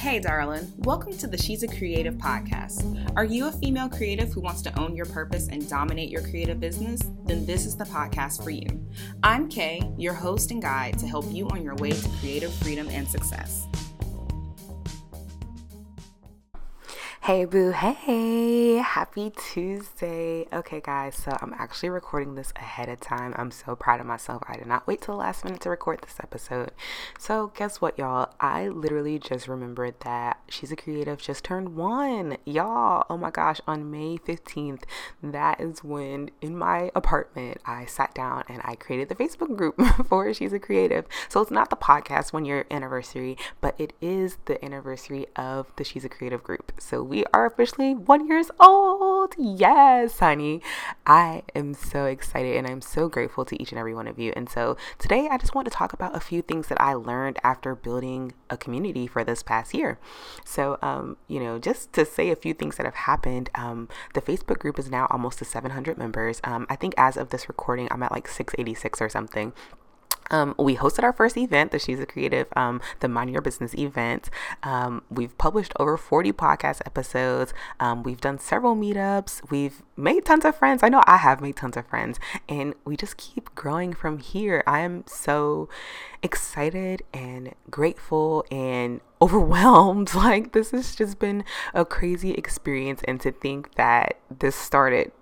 Hey, darling. Welcome to the She's a Creative podcast. Are you a female creative who wants to own your purpose and dominate your creative business? Then this is the podcast for you. I'm Kay, your host and guide to help you on your way to creative freedom and success. Hey boo, hey, happy Tuesday. Okay, guys, so I'm actually recording this ahead of time. I'm so proud of myself. I did not wait till the last minute to record this episode. So, guess what, y'all? I literally just remembered that She's a Creative just turned one. Y'all, oh my gosh, on May 15th, that is when in my apartment I sat down and I created the Facebook group for She's a Creative. So, it's not the podcast one year anniversary, but it is the anniversary of the She's a Creative group. So, we are officially one years old. Yes, honey. I am so excited and I'm so grateful to each and every one of you. And so today I just want to talk about a few things that I learned after building a community for this past year. So, um, you know, just to say a few things that have happened, um, the Facebook group is now almost to 700 members. Um, I think as of this recording, I'm at like 686 or something. Um, we hosted our first event, the She's a Creative, um, the Mind Your Business event. Um, we've published over 40 podcast episodes. Um, we've done several meetups. We've made tons of friends. I know I have made tons of friends, and we just keep growing from here. I am so excited and grateful and overwhelmed. Like, this has just been a crazy experience, and to think that this started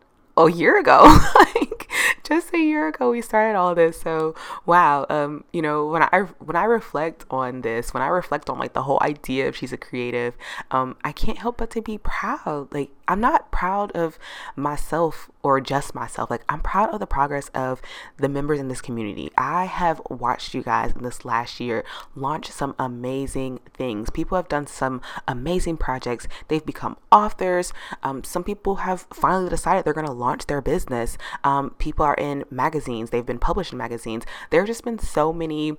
a year ago. like just a year ago we started all this. So wow, um, you know, when I when I reflect on this, when I reflect on like the whole idea of she's a creative, um, I can't help but to be proud. Like I'm not proud of myself or just myself. Like I'm proud of the progress of the members in this community. I have watched you guys in this last year launch some amazing things. People have done some amazing projects. They've become authors. Um, some people have finally decided they're going to launch their business. Um, people are in magazines. They've been published in magazines. There have just been so many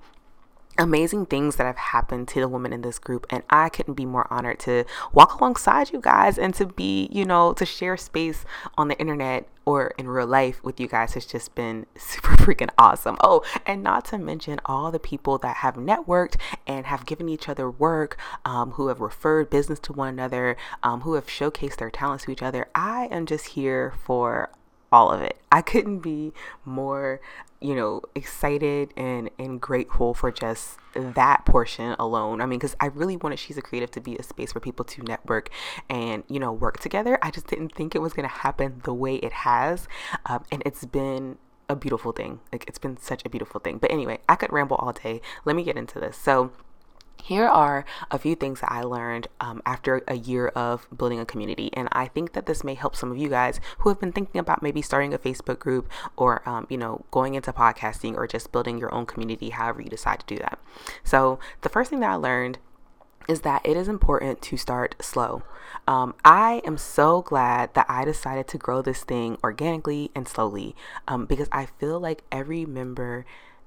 amazing things that have happened to the women in this group and i couldn't be more honored to walk alongside you guys and to be you know to share space on the internet or in real life with you guys has just been super freaking awesome oh and not to mention all the people that have networked and have given each other work um, who have referred business to one another um, who have showcased their talents to each other i am just here for all of it. I couldn't be more, you know, excited and and grateful for just that portion alone. I mean, because I really wanted She's a Creative to be a space for people to network and you know work together. I just didn't think it was gonna happen the way it has, um, and it's been a beautiful thing. Like it's been such a beautiful thing. But anyway, I could ramble all day. Let me get into this. So here are a few things that I learned um, after a year of building a community. And I think that this may help some of you guys who have been thinking about maybe starting a Facebook group or, um, you know, going into podcasting or just building your own community, however you decide to do that. So, the first thing that I learned is that it is important to start slow. Um, I am so glad that I decided to grow this thing organically and slowly um, because I feel like every member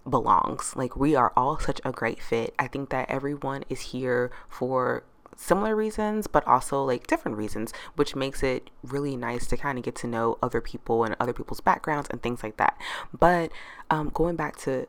belongs. Like we are all such a great fit. I think that everyone is here for similar reasons, but also like different reasons, which makes it really nice to kind of get to know other people and other people's backgrounds and things like that. But um, going back to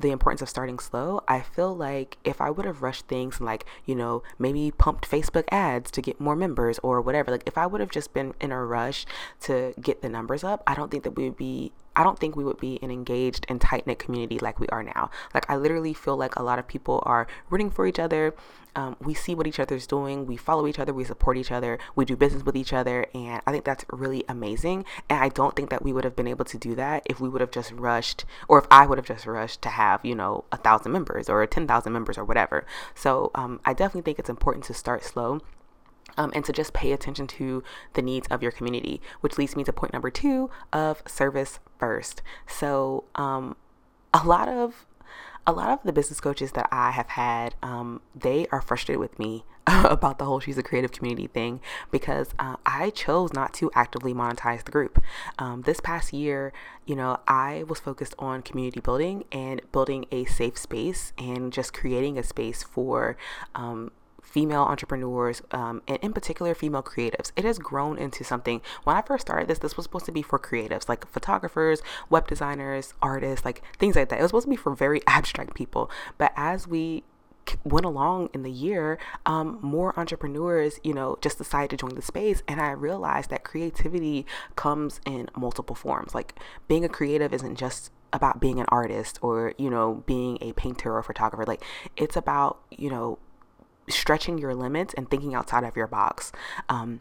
the importance of starting slow, I feel like if I would have rushed things and like, you know, maybe pumped Facebook ads to get more members or whatever, like if I would have just been in a rush to get the numbers up, I don't think that we would be I don't think we would be an engaged and tight knit community like we are now. Like, I literally feel like a lot of people are rooting for each other. Um, we see what each other's doing, we follow each other, we support each other, we do business with each other, and I think that's really amazing. And I don't think that we would have been able to do that if we would have just rushed, or if I would have just rushed to have, you know, a thousand members or 10,000 members or whatever. So um, I definitely think it's important to start slow um, and to just pay attention to the needs of your community, which leads me to point number two of service first. So, um, a lot of a lot of the business coaches that I have had, um, they are frustrated with me about the whole She's a Creative community thing because uh, I chose not to actively monetize the group. Um, this past year, you know, I was focused on community building and building a safe space and just creating a space for um, female entrepreneurs um, and in particular female creatives it has grown into something when i first started this this was supposed to be for creatives like photographers web designers artists like things like that it was supposed to be for very abstract people but as we went along in the year, um, more entrepreneurs, you know, just decided to join the space. And I realized that creativity comes in multiple forms. Like being a creative isn't just about being an artist or, you know, being a painter or photographer. Like it's about, you know, stretching your limits and thinking outside of your box. Um,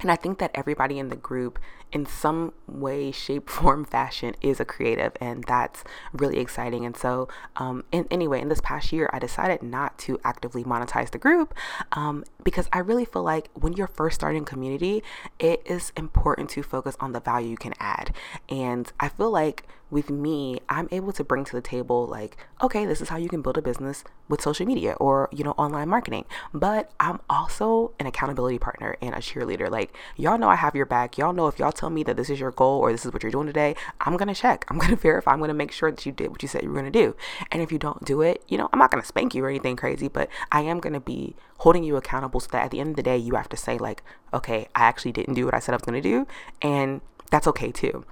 and I think that everybody in the group, in some way, shape, form, fashion, is a creative, and that's really exciting. And so, um, in, anyway, in this past year, I decided not to actively monetize the group um, because I really feel like when you're first starting community, it is important to focus on the value you can add. And I feel like with me, I'm able to bring to the table, like, okay, this is how you can build a business with social media or, you know, online marketing. But I'm also an accountability partner and a cheerleader. Like, y'all know I have your back. Y'all know if y'all tell me that this is your goal or this is what you're doing today, I'm going to check. I'm going to verify. I'm going to make sure that you did what you said you were going to do. And if you don't do it, you know, I'm not going to spank you or anything crazy, but I am going to be holding you accountable so that at the end of the day, you have to say, like, okay, I actually didn't do what I said I was going to do. And that's okay too.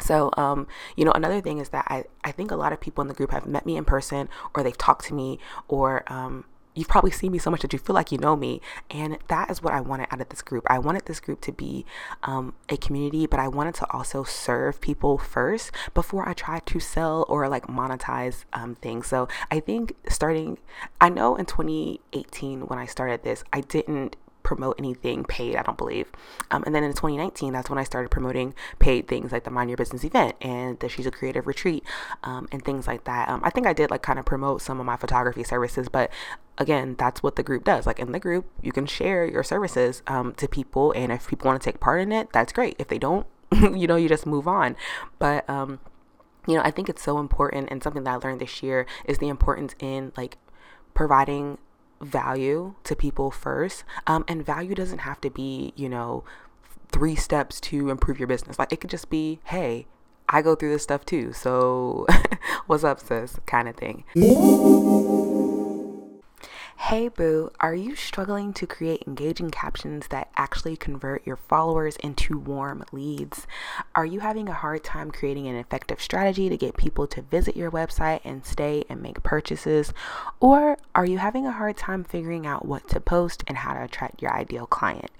So, um, you know, another thing is that I, I think a lot of people in the group have met me in person or they've talked to me or, um, you've probably seen me so much that you feel like you know me. And that is what I wanted out of this group. I wanted this group to be um, a community, but I wanted to also serve people first before I tried to sell or like monetize um, things. So I think starting, I know in 2018 when I started this, I didn't promote anything paid, I don't believe. Um, and then in 2019, that's when I started promoting paid things like the Mind Your Business event and the She's a Creative retreat um, and things like that. Um, I think I did like kind of promote some of my photography services, but again, that's what the group does. Like in the group, you can share your services um, to people, and if people want to take part in it, that's great. If they don't, you know, you just move on. But um, you know, I think it's so important, and something that I learned this year is the importance in like providing value to people first. Um, and value doesn't have to be, you know, three steps to improve your business. Like it could just be, hey, I go through this stuff too. So what's up, sis? Kind of thing. Hey boo, are you struggling to create engaging captions that actually convert your followers into warm leads? Are you having a hard time creating an effective strategy to get people to visit your website and stay and make purchases? Or are you having a hard time figuring out what to post and how to attract your ideal client?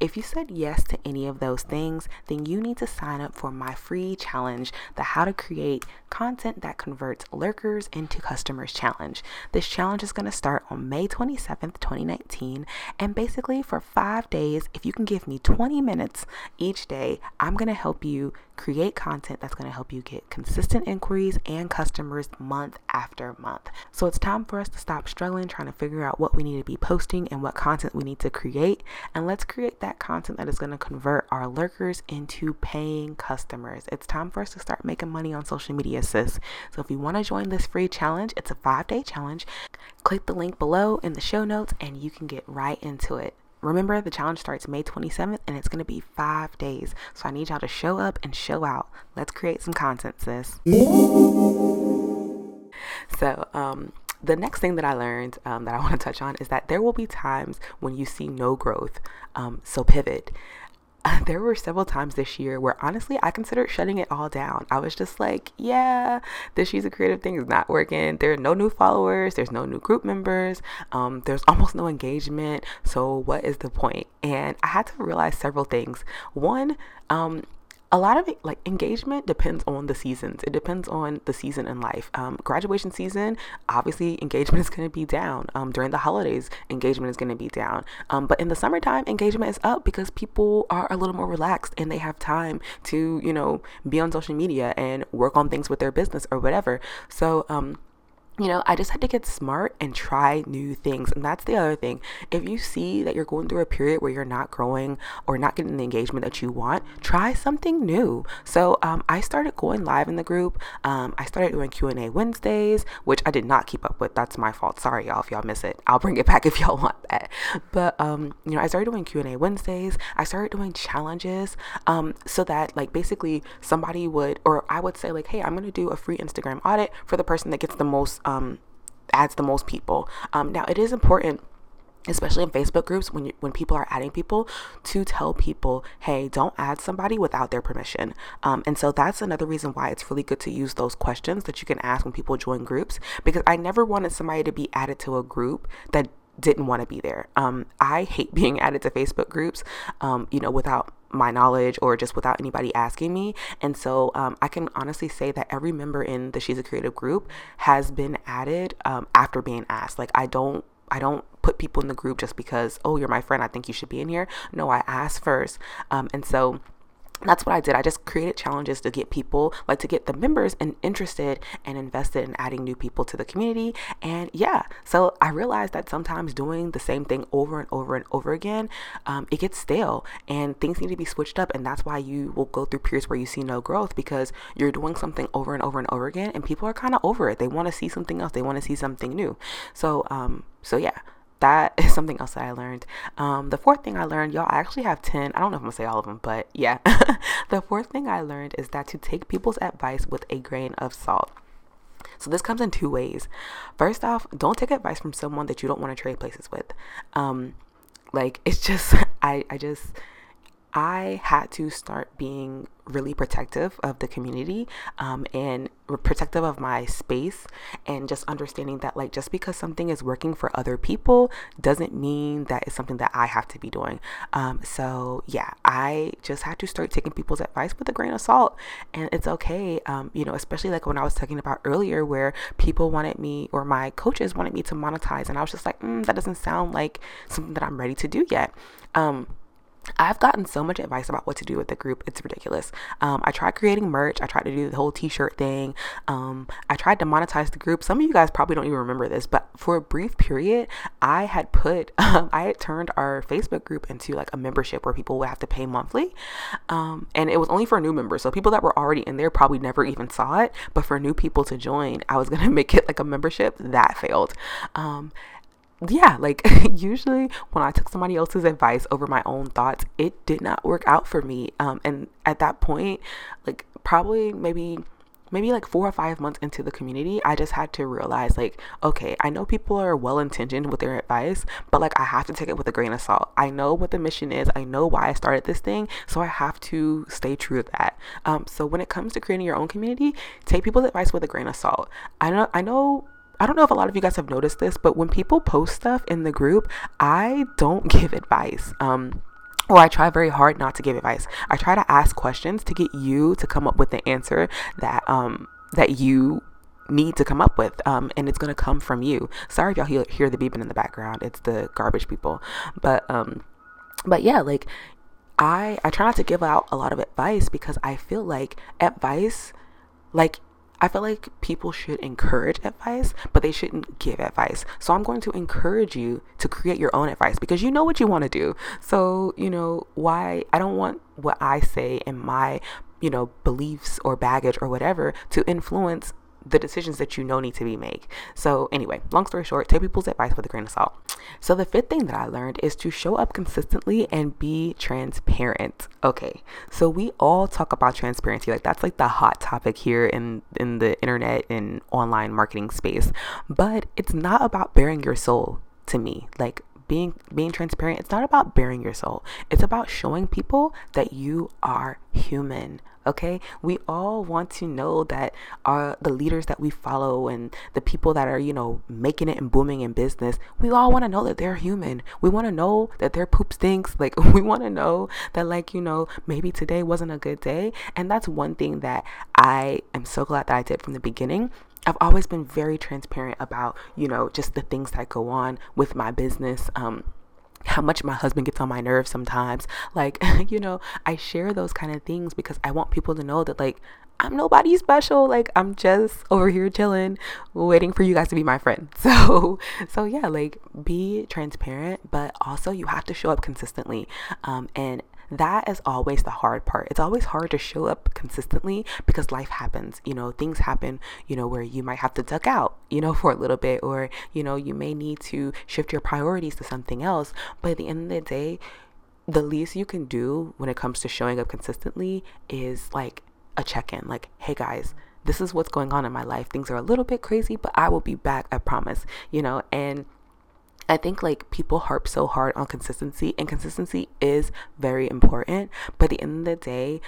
If you said yes to any of those things, then you need to sign up for my free challenge, the How to Create Content That Converts Lurkers into Customers Challenge. This challenge is going to start on May 27th, 2019. And basically, for five days, if you can give me 20 minutes each day, I'm going to help you create content that's going to help you get consistent inquiries and customers month after month. So it's time for us to stop struggling trying to figure out what we need to be posting and what content we need to create. And let's create that content that is going to convert our lurkers into paying customers. It's time for us to start making money on social media, sis. So if you want to join this free challenge, it's a five day challenge. Click the link below in the show notes and you can get right into it. Remember, the challenge starts May 27th and it's going to be five days. So I need y'all to show up and show out. Let's create some content, sis. So, um, the next thing that I learned um, that I want to touch on is that there will be times when you see no growth. Um, so pivot. there were several times this year where honestly I considered shutting it all down. I was just like, yeah, this she's a creative thing is not working. There are no new followers, there's no new group members, um, there's almost no engagement. So what is the point? And I had to realize several things. One, um, a lot of it, like engagement depends on the seasons. It depends on the season in life. Um, graduation season, obviously, engagement is going to be down. Um, during the holidays, engagement is going to be down. Um, but in the summertime, engagement is up because people are a little more relaxed and they have time to, you know, be on social media and work on things with their business or whatever. So, um, you know, I just had to get smart and try new things. And that's the other thing. If you see that you're going through a period where you're not growing or not getting the engagement that you want, try something new. So um, I started going live in the group. Um, I started doing Q&A Wednesdays, which I did not keep up with. That's my fault. Sorry, y'all, if y'all miss it. I'll bring it back if y'all want that. But, um, you know, I started doing Q&A Wednesdays. I started doing challenges um, so that, like, basically somebody would, or I would say, like, hey, I'm going to do a free Instagram audit for the person that gets the most um, adds the most people. Um, now, it is important especially in Facebook groups when you, when people are adding people to tell people, hey, don't add somebody without their permission. Um, and so that's another reason why it's really good to use those questions that you can ask when people join groups because I never wanted somebody to be added to a group that didn't want to be there. Um, I hate being added to Facebook groups, um, you know, without my knowledge or just without anybody asking me. And so um, I can honestly say that every member in the She's a Creative group has been added um, after being asked. Like I don't I don't put people in the group just because, oh, you're my friend. I think you should be in here. No, I ask first. Um, and so that's what I did. I just created challenges to get people, like to get the members and interested and invested in adding new people to the community. And yeah, so I realized that sometimes doing the same thing over and over and over again, um, it gets stale and things need to be switched up. And that's why you will go through periods where you see no growth because you're doing something over and over and over again, and people are kind of over it. They want to see something else. They want to see something new. So, um, so yeah, that is something else that I learned. Um, the fourth thing I learned, y'all, I actually have 10. I don't know if I'm gonna say all of them, but yeah. the fourth thing I learned is that to take people's advice with a grain of salt. So this comes in two ways. First off, don't take advice from someone that you don't want to trade places with. Um, like it's just, I, I just, I had to start being really protective of the community um, and protective of my space and just understanding that like just because something is working for other people doesn't mean that it's something that I have to be doing. Um, so yeah, I just had to start taking people's advice with a grain of salt and it's okay. Um, you know, especially like when I was talking about earlier where people wanted me or my coaches wanted me to monetize and I was just like, mm, that doesn't sound like something that I'm ready to do yet. Um, I've gotten so much advice about what to do with the group. It's ridiculous. Um, I tried creating merch. I tried to do the whole t-shirt thing. Um, I tried to monetize the group. Some of you guys probably don't even remember this, but for a brief period, I had put, um, I had turned our Facebook group into like a membership where people would have to pay monthly. Um, and it was only for new members. So people that were already in there probably never even saw it. But for new people to join, I was going to make it like a membership. That failed. Yeah, like usually when I took somebody else's advice over my own thoughts, it did not work out for me. Um, and at that point, like probably maybe maybe like four or five months into the community, I just had to realize like, okay, I know people are well intentioned with their advice, but like I have to take it with a grain of salt. I know what the mission is. I know why I started this thing, so I have to stay true to that. Um, so when it comes to creating your own community, take people's advice with a grain of salt. I know I know I don't know if a lot of you guys have noticed this, but when people post stuff in the group, I don't give advice. Um, or I try very hard not to give advice. I try to ask questions to get you to come up with the answer that um that you need to come up with um and it's going to come from you. Sorry if y'all hear, hear the beeping in the background. It's the garbage people. But um but yeah, like I I try not to give out a lot of advice because I feel like advice like I feel like people should encourage advice, but they shouldn't give advice. So I'm going to encourage you to create your own advice because you know what you want to do. So, you know, why I don't want what I say and my, you know, beliefs or baggage or whatever to influence the decisions that you know need to be made. So, anyway, long story short, take people's advice with a grain of salt. So, the fifth thing that I learned is to show up consistently and be transparent. Okay, so we all talk about transparency, like that's like the hot topic here in in the internet and online marketing space. But it's not about baring your soul to me. Like being being transparent, it's not about baring your soul. It's about showing people that you are human okay? We all want to know that our the leaders that we follow and the people that are you know making it and booming in business we all want to know that they're human. We want to know that their poop stinks. Like we want to know that like you know maybe today wasn't a good day. And that's one thing that i am so glad that i did from the beginning I've always been very transparent about, you know, just the things that go on with my business. Um, how much my husband gets on my nerves sometimes. Like, you know, I share those kind of things because I want people to know that, like, I'm nobody special. Like, I'm just over here chilling, waiting for you guys to be my friend. So, so yeah, like, be transparent, but also you have to show up consistently. Um, and that is always the hard part. It's always hard to show up consistently because life happens. You know, things happen, you know, where you might have to duck out, you know, for a little bit, or, you know, you may need to shift your priorities to something else. But at the end of the day, the least you can do when it comes to showing up consistently is like a check in, like, hey guys, this is what's going on in my life. Things are a little bit crazy, but I will be back, I promise, you know, and I think like people harp so hard on consistency, and consistency is very important. But at the end of the day,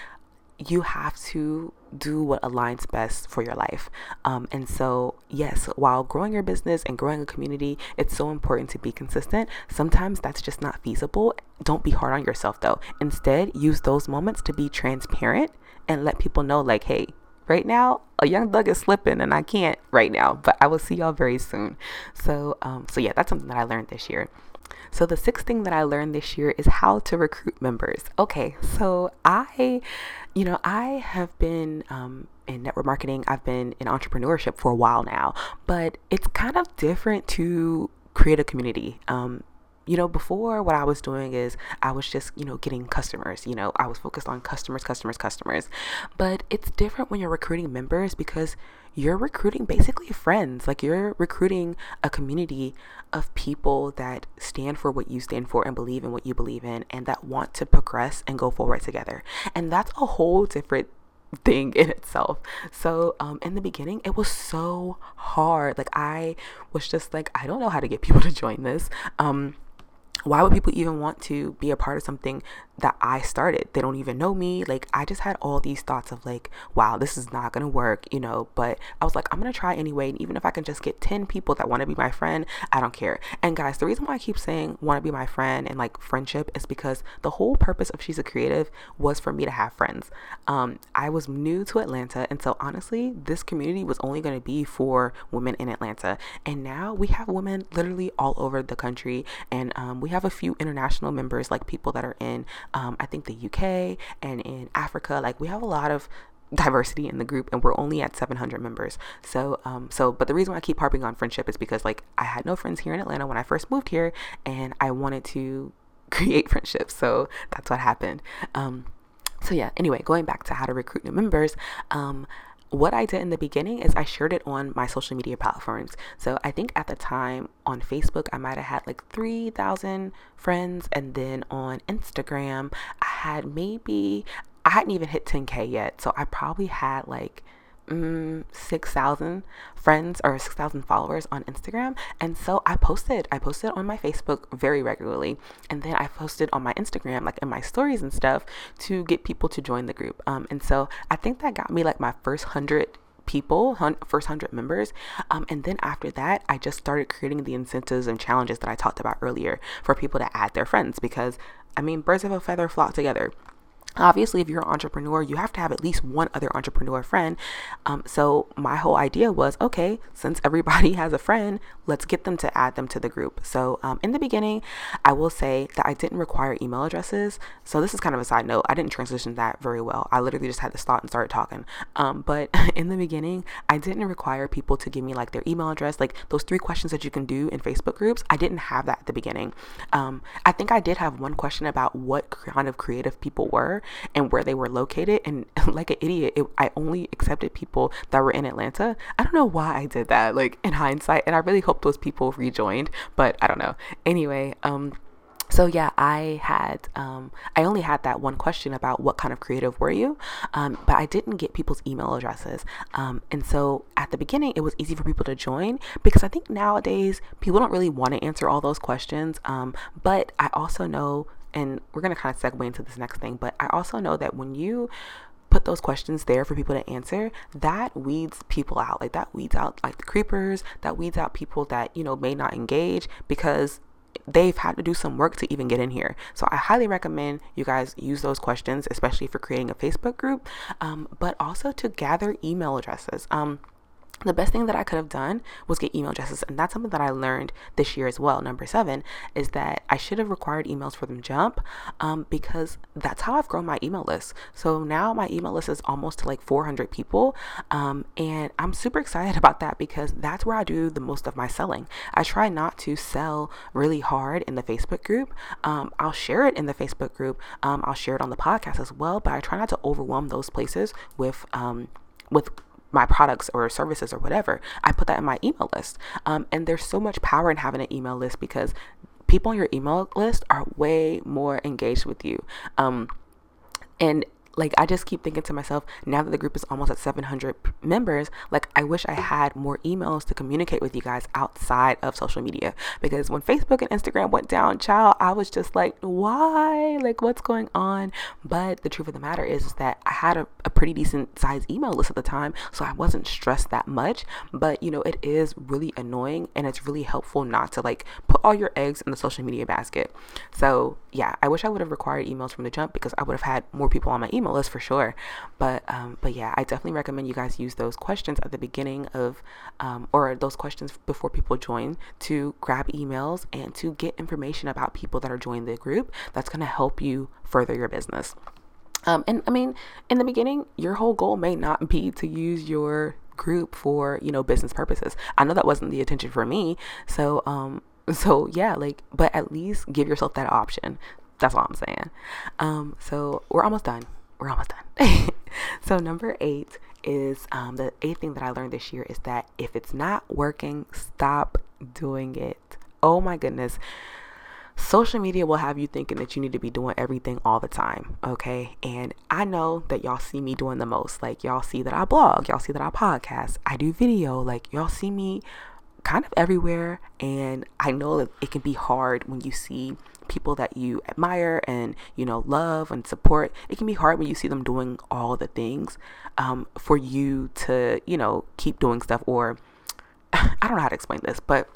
you have to do what aligns best for your life. Um, and so, yes, while growing your business and growing a community, it's so important to be consistent. Sometimes that's just not feasible. Don't be hard on yourself though. Instead, use those moments to be transparent and let people know, like, hey, right now a young thug is slipping and I can't right now, but I will see y'all very soon. So, um, so yeah, that's something that I learned this year. So the sixth thing that I learned this year is how to recruit members. Okay, so I, you know, I have been um, in network marketing. I've been in entrepreneurship for a while now, but it's kind of different to create a community. Um, you know, before what I was doing is I was just, you know, getting customers. You know, I was focused on customers, customers, customers. But it's different when you're recruiting members because you're recruiting basically friends. Like you're recruiting a community of people that stand for what you stand for and believe in what you believe in and that want to progress and go forward together. And that's a whole different thing in itself. So, um, in the beginning, it was so hard. Like, I was just like, I don't know how to get people to join this. Um, why would people even want to be a part of something that I started? They don't even know me. Like, I just had all these thoughts of, like, wow, this is not gonna work, you know. But I was like, I'm gonna try anyway. And even if I can just get 10 people that wanna be my friend, I don't care. And guys, the reason why I keep saying wanna be my friend and like friendship is because the whole purpose of She's a Creative was for me to have friends. Um, I was new to Atlanta. And so, honestly, this community was only gonna be for women in Atlanta. And now we have women literally all over the country. And um, we have have a few international members, like people that are in, um, I think, the UK and in Africa. Like, we have a lot of diversity in the group and we're only at 700 members so um so but the reason why i keep harping on friendship is because like i had no friends here in atlanta when i first moved here and i wanted to create friendships so that's what happened um so yeah anyway going back to how to recruit new members um what I did in the beginning is I shared it on my social media platforms. So I think at the time on Facebook, I might have had like 3,000 friends. And then on Instagram, I had maybe, I hadn't even hit 10K yet. So I probably had like mm, 6,000 friends or 6,000 followers on Instagram. And so I posted, I posted on my Facebook very regularly. And then I posted on my Instagram, like in my stories and stuff, to get people to join the group. Um, and so I think that got me like my first hundred people, first 100 members. Um, and then after that, I just started creating the incentives and challenges that I talked about earlier for people to add their friends because, I mean, birds of a feather flock together. Obviously, if you're an entrepreneur, you have to have at least one other entrepreneur friend. Um, so, my whole idea was okay, since everybody has a friend, let's get them to add them to the group. So, um, in the beginning, I will say that I didn't require email addresses. So, this is kind of a side note. I didn't transition that very well. I literally just had this thought and started talking. Um, but in the beginning, I didn't require people to give me like their email address, like those three questions that you can do in Facebook groups. I didn't have that at the beginning. Um, I think I did have one question about what kind of creative people were and where they were located. And like an idiot, it, I only accepted people that were in Atlanta. I don't know why I did that, like in hindsight. And I really hope those people rejoined, but I don't know. Anyway, um, so yeah i had um, i only had that one question about what kind of creative were you um, but i didn't get people's email addresses um, and so at the beginning it was easy for people to join because i think nowadays people don't really want to answer all those questions um, but i also know and we're going to kind of segue into this next thing but i also know that when you put those questions there for people to answer, that weeds people out. Like that weeds out like the creepers, that weeds out people that, you know, may not engage because they've had to do some work to even get in here. So I highly recommend you guys use those questions, especially for creating a Facebook group, um, but also to gather email addresses. Um, the best thing that I could have done was get email addresses. And that's something that I learned this year as well. Number seven is that I should have required emails for them jump um, because that's how I've grown my email list. So now my email list is almost to like 400 people. Um, and I'm super excited about that because that's where I do the most of my selling. I try not to sell really hard in the Facebook group. Um, I'll share it in the Facebook group. Um, I'll share it on the podcast as well, but I try not to overwhelm those places with, um, with my products or services or whatever, I put that in my email list. Um, and there's so much power in having an email list because people on your email list are way more engaged with you. Um, and like I just keep thinking to myself, now that the group is almost at 700 members, like I wish I had more emails to communicate with you guys outside of social media. Because when Facebook and Instagram went down, child, I was just like, why? Like, what's going on? But the truth of the matter is, is that I had a, a pretty decent size email list at the time, so I wasn't stressed that much. But you know, it is really annoying, and it's really helpful not to like put all your eggs in the social media basket. So yeah, I wish I would have required emails from the jump because I would have had more people on my email list for sure. But um, but yeah, I definitely recommend you guys use those questions at the beginning of um, or those questions before people join to grab emails and to get information about people that are joining the group. That's going to help you further your business. Um, and I mean, in the beginning, your whole goal may not be to use your group for you know business purposes. I know that wasn't the intention for me, so um, so yeah, like, but at least give yourself that option. That's all I'm saying. Um, so we're almost done. We're almost done. so number eight is um, the eighth thing that I learned this year is that if it's not working, stop doing it. Oh my goodness. Social media will have you thinking that you need to be doing everything all the time, okay? And I know that y'all see me doing the most. Like, y'all see that I blog, y'all see that I podcast, I do video. Like, y'all see me kind of everywhere. And I know that it can be hard when you see people that you admire and you know love and support it can be hard when you see them doing all the things um, for you to you know keep doing stuff or i don't know how to explain this but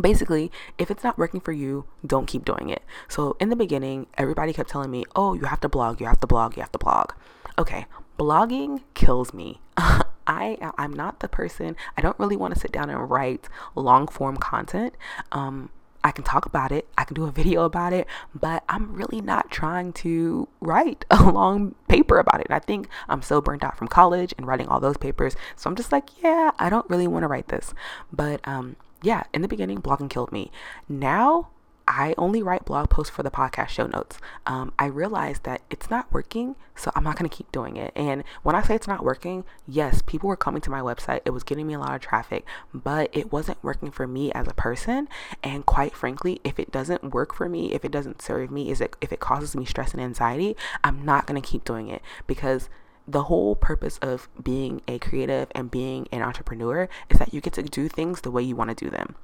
basically if it's not working for you don't keep doing it so in the beginning everybody kept telling me oh you have to blog you have to blog you have to blog okay blogging kills me I I'm not the person. I don't really want to sit down and write long form content. Um, I can talk about it, I can do a video about it, but I'm really not trying to write a long paper about it. And I think I'm so burnt out from college and writing all those papers. So I'm just like, yeah, I don't really want to write this. But um, yeah, in the beginning, blogging killed me. Now I only write blog posts for the podcast show notes. Um, I realized that it's not working, so I'm not going to keep doing it. And when I say it's not working, yes, people were coming to my website. It was getting me a lot of traffic, but it wasn't working for me as a person. And quite frankly, if it doesn't work for me, if it doesn't serve me, is it if it causes me stress and anxiety, I'm not going to keep doing it because the whole purpose of being a creative and being an entrepreneur is that you get to do things the way you want to do them.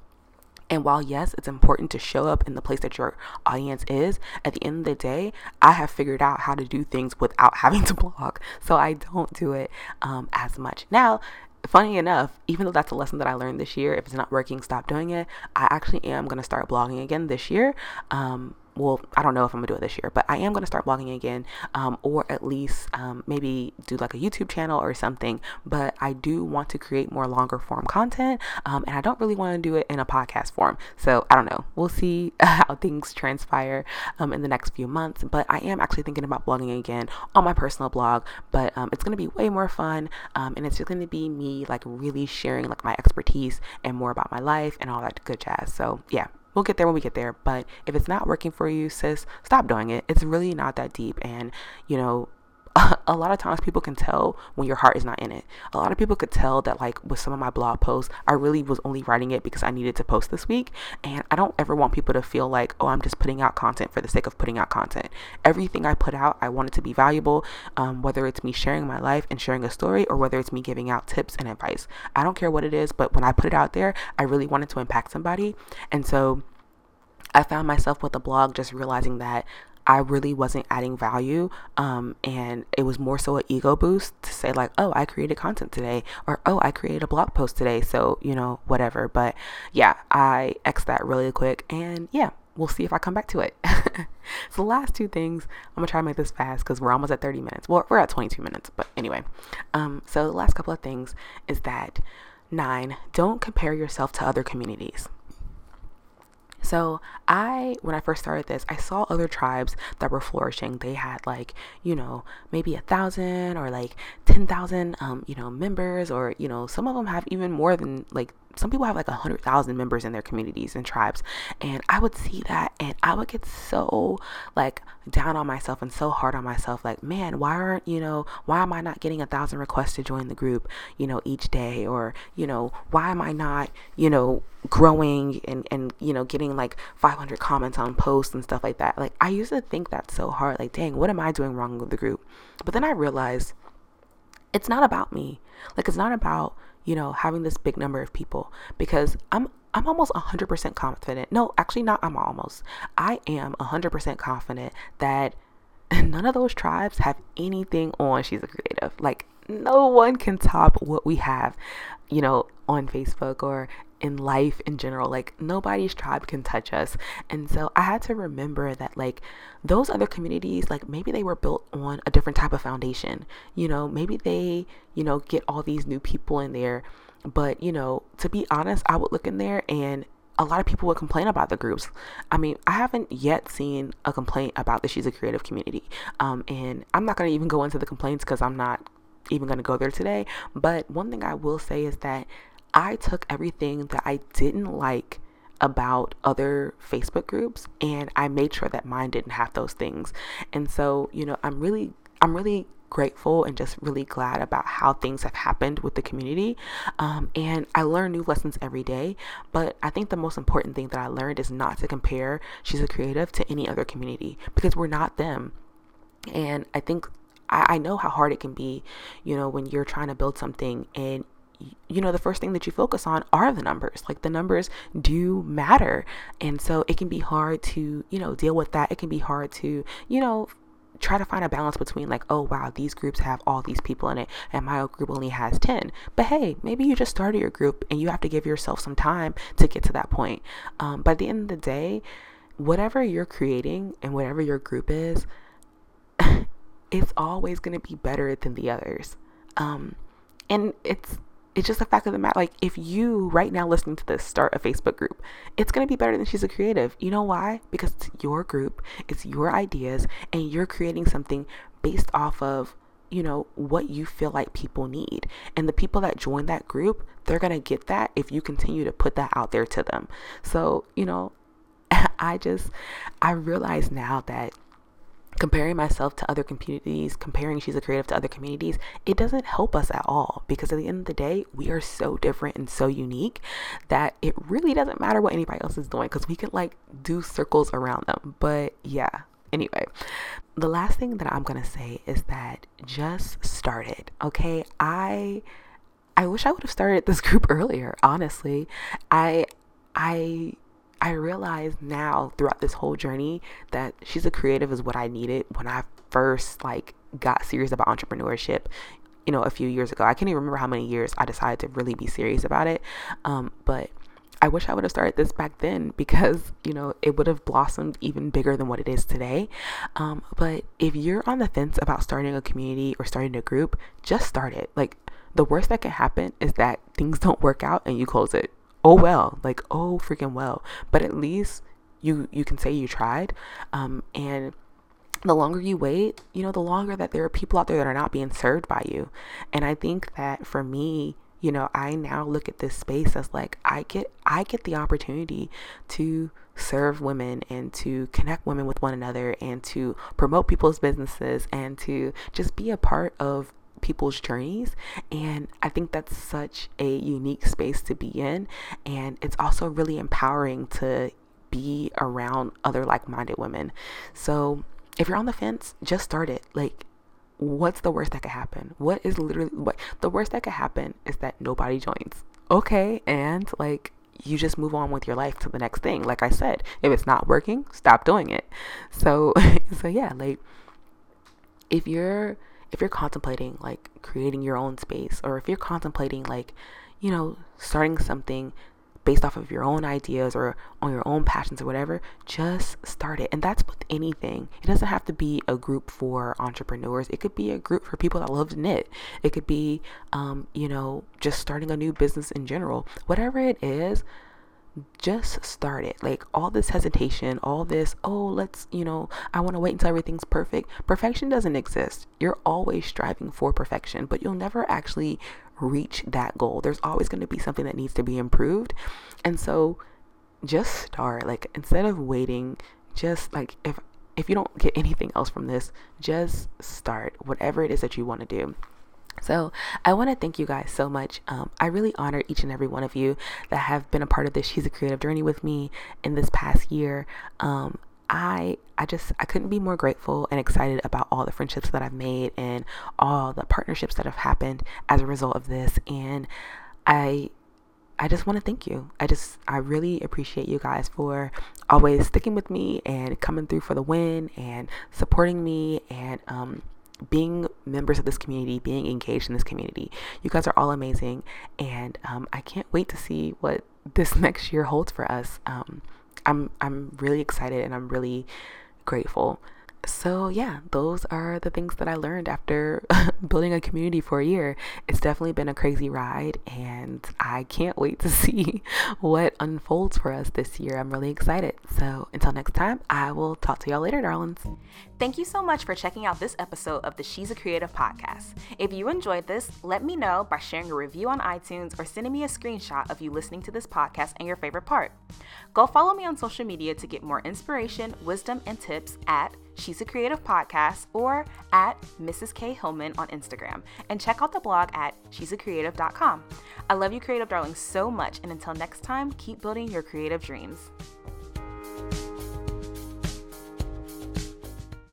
And while, yes, it's important to show up in the place that your audience is, at the end of the day, I have figured out how to do things without having to blog. So I don't do it um, as much. Now, funny enough, even though that's a lesson that I learned this year, if it's not working, stop doing it. I actually am going to start blogging again this year. Um, well, I don't know if I'm gonna do it this year, but I am gonna start blogging again, um, or at least um, maybe do like a YouTube channel or something. But I do want to create more longer form content, um, and I don't really want to do it in a podcast form. So I don't know. We'll see how things transpire um, in the next few months. But I am actually thinking about blogging again on my personal blog. But um, it's gonna be way more fun, um, and it's just gonna be me like really sharing like my expertise and more about my life and all that good jazz. So yeah, we'll get there when we get there. But if it's not working for you, sis, stop doing it. It's really not that deep. And, you know, a lot of times people can tell when your heart is not in it. A lot of people could tell that, like, with some of my blog posts, I really was only writing it because I needed to post this week. And I don't ever want people to feel like, oh, I'm just putting out content for the sake of putting out content. Everything I put out, I want it to be valuable, um, whether it's me sharing my life and sharing a story or whether it's me giving out tips and advice. I don't care what it is, but when I put it out there, I really wanted to impact somebody. And so, I found myself with the blog just realizing that I really wasn't adding value. Um, and it was more so an ego boost to say, like, oh, I created content today, or oh, I created a blog post today. So, you know, whatever. But yeah, I X that really quick. And yeah, we'll see if I come back to it. so, the last two things, I'm gonna try to make this fast because we're almost at 30 minutes. Well, we're at 22 minutes, but anyway. Um, so, the last couple of things is that nine, don't compare yourself to other communities. So I, when I first started this, I saw other tribes that were flourishing. They had like, you know, maybe a thousand or like 10,000, um, you know, members, or, you know, some of them have even more than like some people have like a hundred thousand members in their communities and tribes and i would see that and i would get so like down on myself and so hard on myself like man why aren't you know why am i not getting a thousand requests to join the group you know each day? Or you know why am i not you know growing and and you know getting like 500 comments on posts and stuff like that? Like i used to think that so hard like dang what am i doing wrong with the group? But then i realized it's not about me. Like it's not about you know, having this big number of people because I'm I'm almost 100% confident. No, actually not I'm almost. I am 100% confident that none of those tribes have anything on She's a Creative. Like no one can top what we have, you know, on Facebook or in life in general. Like nobody's tribe can touch us. And so I had to remember that like those other communities, like maybe they were built on a different type of foundation. You know, maybe they, you know, get all these new people in there. But, you know, to be honest, I would look in there and a lot of people would complain about the groups. I mean, I haven't yet seen a complaint about the She's a Creative community. Um, and I'm not going to even go into the complaints because I'm not even going to go there today. But one thing I will say is that I took everything that I didn't like about other Facebook groups and I made sure that mine didn't have those things. And so, you know, I'm really I'm really grateful and just really glad about how things have happened with the community. Um, and I learn new lessons every day. But I think the most important thing that I learned is not to compare She's a Creative to any other community because we're not them. And I think I, I know how hard it can be, you know, when you're trying to build something and you know, the first thing that you focus on are the numbers. Like the numbers do matter. And so it can be hard to, you know, deal with that. It can be hard to, you know, try to find a balance between like, oh wow, these groups have all these people in it and my group only has 10. But hey, maybe you just started your group and you have to give yourself some time to get to that point. Um, but at the end of the day, whatever you're creating and whatever your group is, it's always going to be better than the others. Um, and it's it's just a fact of the matter. Like, if you right now listening to this start a Facebook group, it's going to be better than She's a Creative. You know why? Because it's your group, it's your ideas, and you're creating something based off of, you know, what you feel like people need. And the people that join that group, they're going to get that if you continue to put that out there to them. So, you know, I just, I realize now that comparing myself to other communities, comparing She's a Creative to other communities, it doesn't help us at all because at the end of the day, we are so different and so unique that it really doesn't matter what anybody else is doing because we can like do circles around them. But yeah, anyway, the last thing that I'm to say is that just started, okay? I I wish I would have started this group earlier, honestly. I I I realize now throughout this whole journey that she's a creative is what I needed when I first like got serious about entrepreneurship you know a few years ago. I can't even remember how many years i decided to really be serious about it um, but i wish i would have started this back then because you know it would have blossomed even bigger than what it is today. Um, but if you're on the fence about starting a community or starting a group just start it. Like the worst that can happen is that things don't work out and you close it oh well like oh freaking well. But at least you you can say you tried. Um, and the longer you wait you know the longer that there are people out there that are not being served by you. And i think that for me you know i now look at this space as like i get i get the opportunity to serve women and to connect women with one another and to promote people's businesses and to just be a part of people's journeys. And I think that's such a unique space to be in. And it's also really empowering to be around other like minded women. So if you're on the fence, just start it. Like, what's the worst that could happen? What is literally what the worst that could happen is that nobody joins. Okay. And like, you just move on with your life to the next thing. Like I said, if it's not working, stop doing it. So, so yeah, like if you're if you're contemplating like creating your own space or if you're contemplating like, you know, starting something based off of your own ideas or on your own passions or whatever, just start it. And that's with anything. It doesn't have to be a group for entrepreneurs. It could be a group for people that love to knit. It could be, um, you know, just starting a new business in general. Whatever it is, just start it. Like all this hesitation, all this, oh, let's, you know, I want to wait until everything's perfect. Perfection doesn't exist. You're always striving for perfection, but you'll never actually reach that goal. There's always going to be something that needs to be improved. And so just start. Like instead of waiting, just like if if you don't get anything else from this, just start whatever it is that you want to do. So, I want to thank you guys so much. Um, I really honor each and every one of you that have been a part of this She's a Creative journey with me in this past year. Um, I I just I couldn't be more grateful and excited about all the friendships that I've made and all the partnerships that have happened as a result of this and I I just want to thank you. I just I really appreciate you guys for always sticking with me and coming through for the win and supporting me and um being members of this community, being engaged in this community. You guys are all amazing, and um, I can't wait to see what this next year holds for us. Um, I'm I'm really excited and I'm really grateful so yeah those are the things that i learned after building a community for a year. It's definitely been a crazy ride and i can't wait to see what unfolds for us this year. I'm really excited. So until next time i will talk to y'all later darlings. Thank you so much for checking out this episode of the she's a creative podcast. If you enjoyed this let me know by sharing a review on itunes or sending me a screenshot of you listening to this podcast and your favorite part. Go follow me on social media to get more inspiration wisdom and tips at She's a Creative Podcast, or at Mrs. K. Hillman on Instagram. And check out the blog at she'sacreative.com. I love you, creative darlings, so much. And until next time, keep building your creative dreams.